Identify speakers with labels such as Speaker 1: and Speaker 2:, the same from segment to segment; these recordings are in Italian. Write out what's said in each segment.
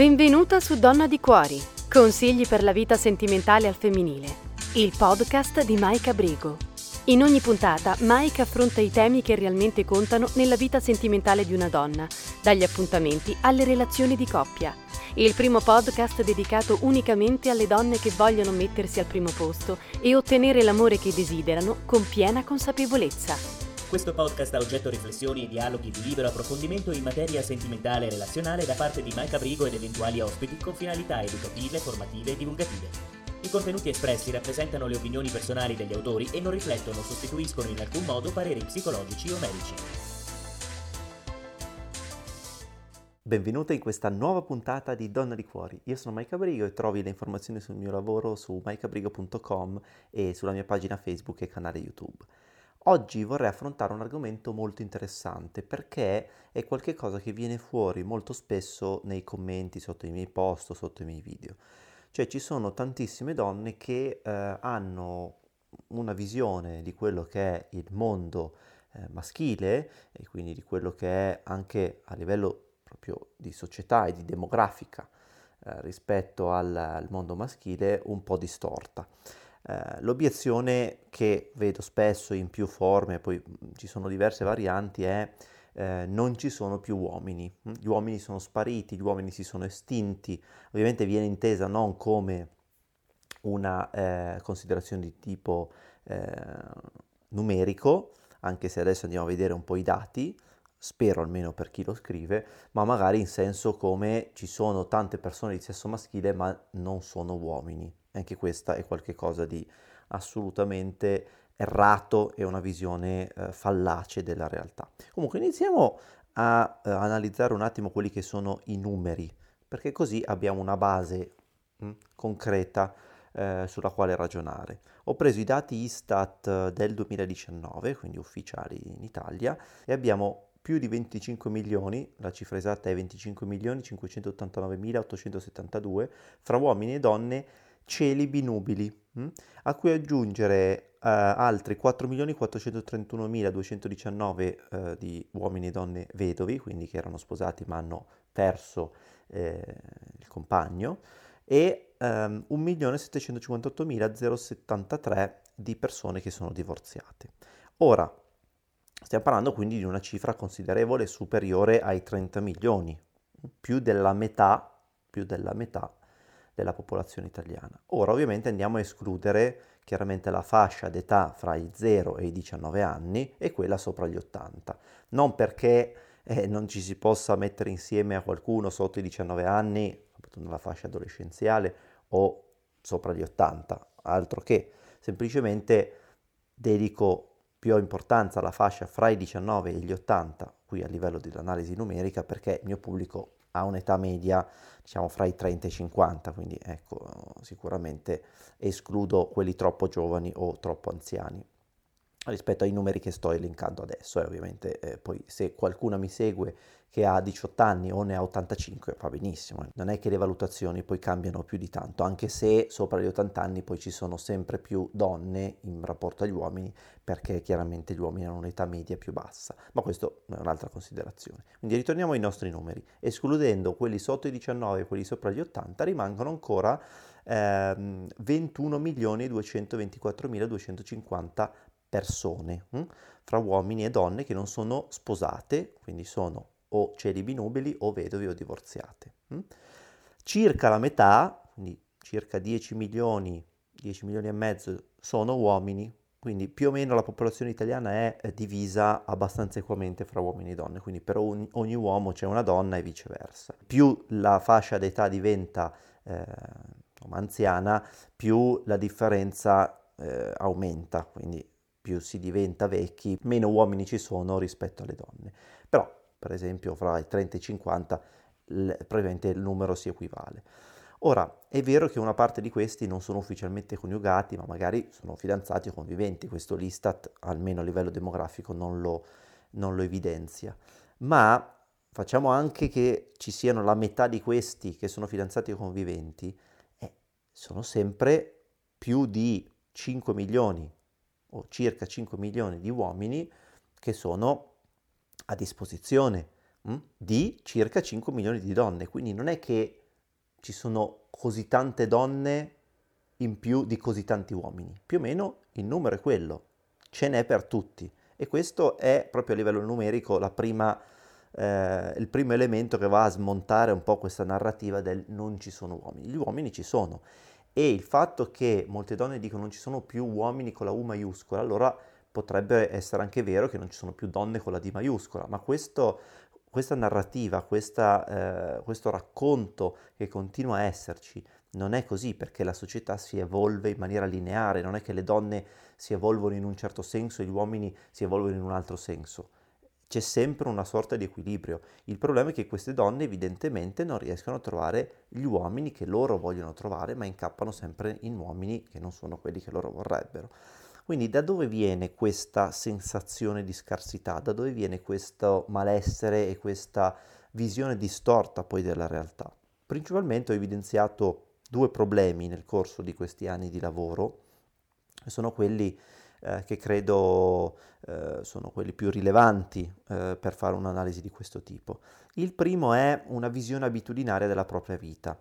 Speaker 1: Benvenuta su Donna di Cuori, consigli per la vita sentimentale al femminile, il podcast di Maika Brigo. In ogni puntata Maika affronta i temi che realmente contano nella vita sentimentale di una donna, dagli appuntamenti alle relazioni di coppia. Il primo podcast dedicato unicamente alle donne che vogliono mettersi al primo posto e ottenere l'amore che desiderano con piena consapevolezza.
Speaker 2: Questo podcast ha oggetto riflessioni e dialoghi di libero approfondimento in materia sentimentale e relazionale da parte di Mike Abrigo ed eventuali ospiti con finalità educative, formative e divulgative. I contenuti espressi rappresentano le opinioni personali degli autori e non riflettono o sostituiscono in alcun modo pareri psicologici o medici.
Speaker 3: Benvenuta in questa nuova puntata di Donna di Cuori. Io sono Mike Abrigo e trovi le informazioni sul mio lavoro su mikeabrigo.com e sulla mia pagina Facebook e canale YouTube. Oggi vorrei affrontare un argomento molto interessante perché è qualcosa che viene fuori molto spesso nei commenti sotto i miei post sotto i miei video. Cioè ci sono tantissime donne che eh, hanno una visione di quello che è il mondo eh, maschile e quindi di quello che è anche a livello proprio di società e di demografica eh, rispetto al, al mondo maschile un po' distorta. Eh, l'obiezione che vedo spesso in più forme, poi mm, ci sono diverse varianti, è eh, non ci sono più uomini, mm, gli uomini sono spariti, gli uomini si sono estinti, ovviamente viene intesa non come una eh, considerazione di tipo eh, numerico, anche se adesso andiamo a vedere un po' i dati, spero almeno per chi lo scrive, ma magari in senso come ci sono tante persone di sesso maschile ma non sono uomini. Anche questa è qualcosa di assolutamente errato e una visione eh, fallace della realtà. Comunque iniziamo a eh, analizzare un attimo quelli che sono i numeri, perché così abbiamo una base mh, hm, concreta eh, sulla quale ragionare. Ho preso i dati Istat eh, del 2019, quindi ufficiali in Italia, e abbiamo più di 25 milioni, la cifra esatta è 25 milioni 589.872, fra uomini e donne celibi nubili, mh? Mm? a cui aggiungere uh, altri 4.431.219 uh, di uomini e donne vedovi, quindi che erano sposati ma hanno perso eh, il compagno, e um, 1.758.073 di persone che sono divorziate. Ora, stiamo parlando quindi di una cifra considerevole superiore ai 30 milioni, più della metà, più della metà della popolazione italiana. Ora ovviamente andiamo a escludere chiaramente la fascia d'età fra i 0 e i 19 anni e quella sopra gli 80, non perché eh, non ci si possa mettere insieme a qualcuno sotto i 19 anni, soprattutto nella fascia adolescenziale, o sopra gli 80, altro che semplicemente dedico più importanza alla fascia fra i 19 e gli 80, qui a livello dell'analisi numerica, perché il mio pubblico ha un'età media diciamo fra i 30 e i 50, quindi ecco, sicuramente escludo quelli troppo giovani o troppo anziani rispetto ai numeri che sto elencando adesso. Eh, ovviamente eh, poi se qualcuno mi segue che ha 18 anni o ne ha 85 va benissimo, non è che le valutazioni poi cambiano più di tanto, anche se sopra gli 80 anni poi ci sono sempre più donne in rapporto agli uomini, perché chiaramente gli uomini hanno un'età media più bassa, ma questo è un'altra considerazione. Quindi ritorniamo ai nostri numeri, escludendo quelli sotto i 19 e quelli sopra gli 80 rimangono ancora ehm, 21.224.250 persone, hm? fra uomini e donne che non sono sposate, quindi sono o celibi nubili o vedovi o divorziate. Hm? Circa la metà, quindi circa 10 milioni, 10 milioni e mezzo sono uomini, quindi più o meno la popolazione italiana è divisa abbastanza equamente fra uomini e donne, quindi per ogni, ogni uomo c'è una donna e viceversa. Più la fascia d'età diventa eh, anziana, più la differenza eh, aumenta, quindi più si diventa vecchi, meno uomini ci sono rispetto alle donne. Però, per esempio, fra i 30 e i 50 l- probabilmente il numero si equivale. Ora, è vero che una parte di questi non sono ufficialmente coniugati, ma magari sono fidanzati o conviventi, questo l'Istat, almeno a livello demografico, non lo, non lo evidenzia. Ma facciamo anche che ci siano la metà di questi che sono fidanzati o conviventi, eh, sono sempre più di 5 milioni o circa 5 milioni di uomini che sono a disposizione mh, hm, di circa 5 milioni di donne. Quindi non è che ci sono così tante donne in più di così tanti uomini. Più o meno il numero è quello, ce n'è per tutti. E questo è proprio a livello numerico prima, eh, il primo elemento che va a smontare un po' questa narrativa del non ci sono uomini. Gli uomini ci sono. E il fatto che molte donne dicono non ci sono più uomini con la U maiuscola, allora potrebbe essere anche vero che non ci sono più donne con la D maiuscola, ma questo, questa narrativa, questa, eh, questo racconto che continua a esserci non è così perché la società si evolve in maniera lineare, non è che le donne si evolvono in un certo senso e gli uomini si evolvono in un altro senso. C'è sempre una sorta di equilibrio. Il problema è che queste donne evidentemente non riescono a trovare gli uomini che loro vogliono trovare, ma incappano sempre in uomini che non sono quelli che loro vorrebbero. Quindi da dove viene questa sensazione di scarsità? Da dove viene questo malessere e questa visione distorta poi della realtà? Principalmente ho evidenziato due problemi nel corso di questi anni di lavoro, sono quelli eh, che credo eh, sono quelli più rilevanti eh, per fare un'analisi di questo tipo. Il primo è una visione abitudinaria della propria vita.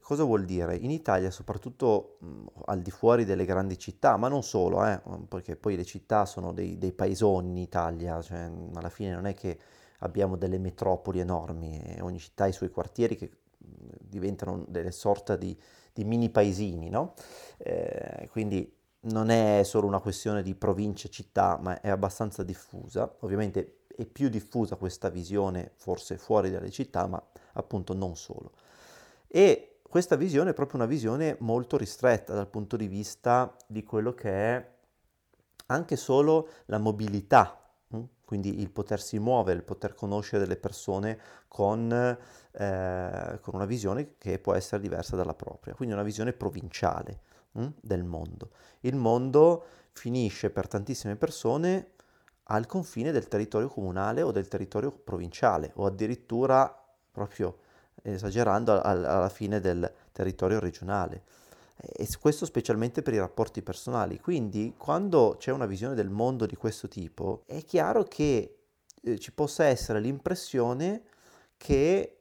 Speaker 3: Cosa vuol dire? In Italia, soprattutto mh, al di fuori delle grandi città, ma non solo, eh, perché poi le città sono dei, dei paesoni in Italia, cioè, alla fine non è che abbiamo delle metropoli enormi, ogni città ha i suoi quartieri che diventano delle sorte di, di mini paesini, no? Eh, quindi non è solo una questione di provincia, città, ma è abbastanza diffusa. Ovviamente è più diffusa questa visione forse fuori dalle città, ma appunto non solo. E questa visione è proprio una visione molto ristretta dal punto di vista di quello che è anche solo la mobilità Mm? quindi il potersi muovere, il poter conoscere delle persone con, eh, con, una visione che può essere diversa dalla propria, quindi una visione provinciale mm, del mondo. Il mondo finisce per tantissime persone al confine del territorio comunale o del territorio provinciale o addirittura proprio esagerando alla fine del territorio regionale e questo specialmente per i rapporti personali. Quindi quando c'è una visione del mondo di questo tipo, è chiaro che eh, ci possa essere l'impressione che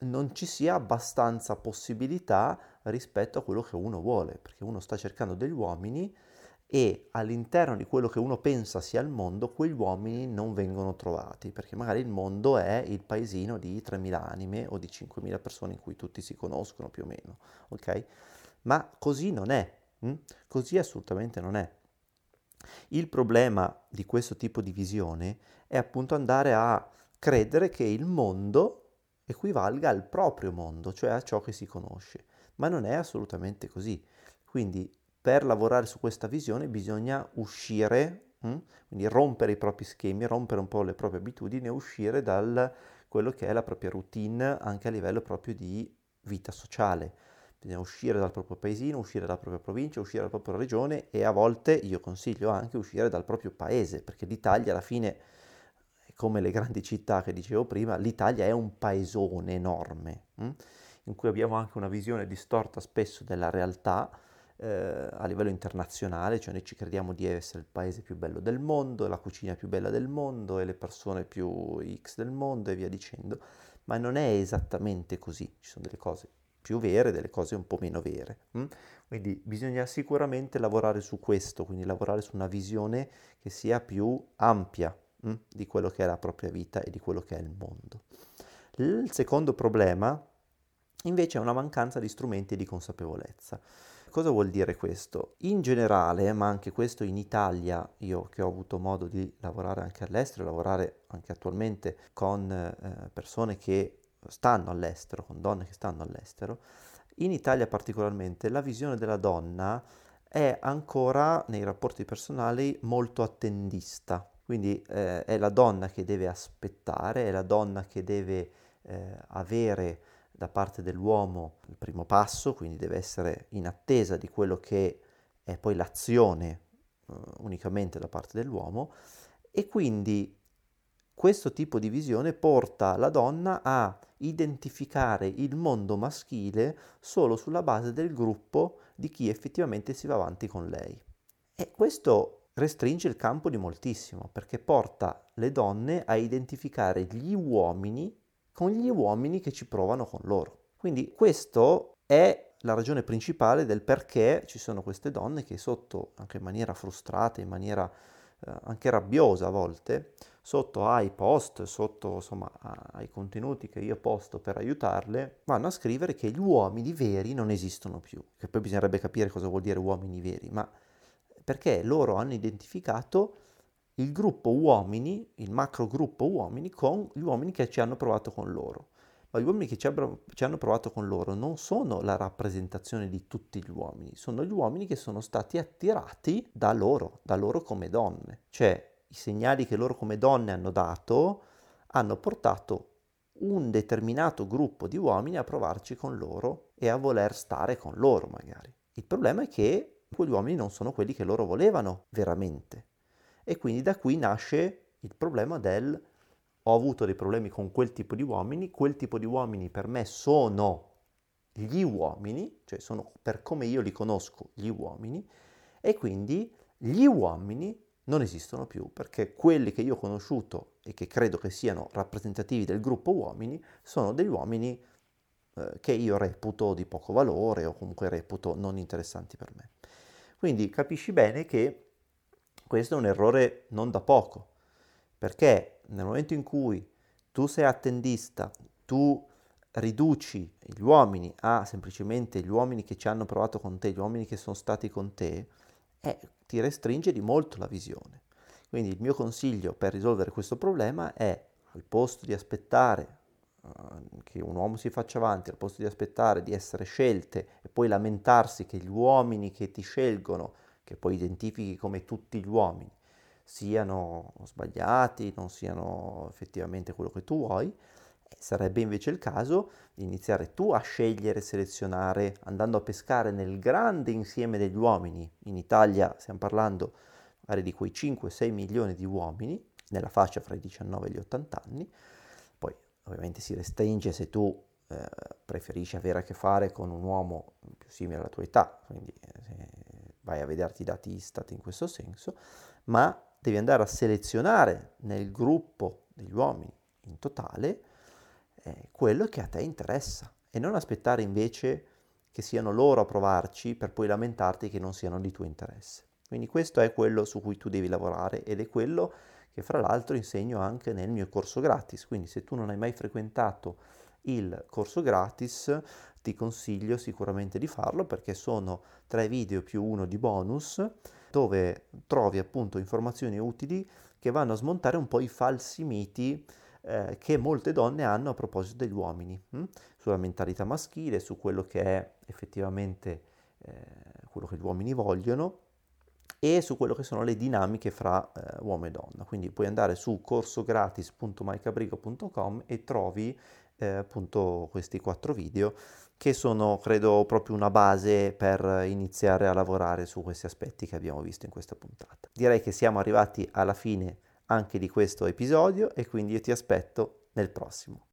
Speaker 3: non ci sia abbastanza possibilità rispetto a quello che uno vuole, perché uno sta cercando degli uomini e all'interno di quello che uno pensa sia il mondo, quegli uomini non vengono trovati, perché magari il mondo è il paesino di 3.000 anime o di 5.000 persone in cui tutti si conoscono più o meno, ok? ma così non è, hm? così assolutamente non è. Il problema di questo tipo di visione è appunto andare a credere che il mondo equivalga al proprio mondo, cioè a ciò che si conosce, ma non è assolutamente così. Quindi per lavorare su questa visione bisogna uscire, hm? quindi rompere i propri schemi, rompere un po' le proprie abitudini e uscire da quello che è la propria routine anche a livello proprio di vita sociale bisogna uscire dal proprio paesino, uscire dalla propria provincia, uscire dalla propria regione e a volte io consiglio anche uscire dal proprio paese, perché l'Italia alla fine, come le grandi città che dicevo prima, l'Italia è un paesone enorme, hm? In cui abbiamo anche una visione distorta spesso della realtà eh, a livello internazionale, cioè noi ci crediamo di essere il paese più bello del mondo, la cucina più bella del mondo e le persone più X del mondo e via dicendo, ma non è esattamente così, ci sono delle cose più vere, delle cose un po' meno vere. Hm? Quindi bisogna sicuramente lavorare su questo, quindi lavorare su una visione che sia più ampia hm? di quello che è la propria vita e di quello che è il mondo. Il secondo problema invece è una mancanza di strumenti e di consapevolezza. Cosa vuol dire questo? In generale, ma anche questo in Italia, io che ho avuto modo di lavorare anche all'estero, lavorare anche attualmente con eh, persone che stanno all'estero, con donne che stanno all'estero, in Italia particolarmente la visione della donna è ancora nei rapporti personali molto attendista. Quindi eh, è la donna che deve aspettare, è la donna che deve eh, avere da parte dell'uomo il primo passo, quindi deve essere in attesa di quello che è poi l'azione eh, unicamente da parte dell'uomo e quindi questo tipo di visione porta la donna a identificare il mondo maschile solo sulla base del gruppo di chi effettivamente si va avanti con lei. E questo restringe il campo di moltissimo perché porta le donne a identificare gli uomini con gli uomini che ci provano con loro. Quindi questo è la ragione principale del perché ci sono queste donne che sotto, anche in maniera frustrata, in maniera eh, anche rabbiosa a volte, sotto ai post, sotto insomma ai contenuti che io posto per aiutarle, vanno a scrivere che gli uomini veri non esistono più. Che poi bisognerebbe capire cosa vuol dire uomini veri, ma perché loro hanno identificato il gruppo uomini, il macro gruppo uomini, con gli uomini che ci hanno provato con loro. Ma gli uomini che ci, hanno provato con loro non sono la rappresentazione di tutti gli uomini, sono gli uomini che sono stati attirati da loro, da loro come donne. Cioè, i segnali che loro come donne hanno dato hanno portato un determinato gruppo di uomini a provarci con loro e a voler stare con loro magari. Il problema è che quegli uomini non sono quelli che loro volevano veramente. E quindi da qui nasce il problema del ho avuto dei problemi con quel tipo di uomini, quel tipo di uomini per me sono gli uomini, cioè sono per come io li conosco gli uomini, e quindi gli uomini non esistono più, perché quelli che io ho conosciuto e che credo che siano rappresentativi del gruppo uomini sono degli uomini eh, che io reputo di poco valore o comunque reputo non interessanti per me. Quindi capisci bene che questo è un errore non da poco, perché nel momento in cui tu sei attendista, tu riduci gli uomini a semplicemente gli uomini che ci hanno provato con te, gli uomini che sono stati con te, eh, ti restringe di molto la visione. Quindi il mio consiglio per risolvere questo problema è al posto di aspettare uh, che un uomo si faccia avanti, al posto di aspettare di essere scelte e poi lamentarsi che gli uomini che ti scelgono, che poi identifichi come tutti gli uomini, siano sbagliati, non siano effettivamente quello che tu vuoi, Sarebbe invece il caso di iniziare tu a scegliere, selezionare, andando a pescare nel grande insieme degli uomini. In Italia stiamo parlando magari di quei 5-6 milioni di uomini, nella fascia fra i 19 e gli 80 anni. Poi ovviamente si restringe se tu eh, preferisci avere a che fare con un uomo più simile alla tua età, quindi eh, vai a vederti i dati Istat in questo senso, ma devi andare a selezionare nel gruppo degli uomini in totale eh, quello che a te interessa e non aspettare invece che siano loro a provarci per poi lamentarti che non siano di tuo interesse. Quindi questo è quello su cui tu devi lavorare ed è quello che fra l'altro insegno anche nel mio corso gratis. Quindi se tu non hai mai frequentato il corso gratis, ti consiglio sicuramente di farlo perché sono tre video più uno di bonus dove trovi appunto informazioni utili che vanno a smontare un po' i falsi miti eh, che molte donne hanno a proposito degli uomini, hm? sulla mentalità maschile, su quello che è effettivamente eh, quello che gli uomini vogliono e su quello che sono le dinamiche fra eh, uomo e donna. Quindi puoi andare su corsogratis.maicabrigo.com e trovi eh, appunto questi quattro video che sono credo proprio una base per iniziare a lavorare su questi aspetti che abbiamo visto in questa puntata. Direi che siamo arrivati alla fine anche di questo episodio e quindi io ti aspetto nel prossimo.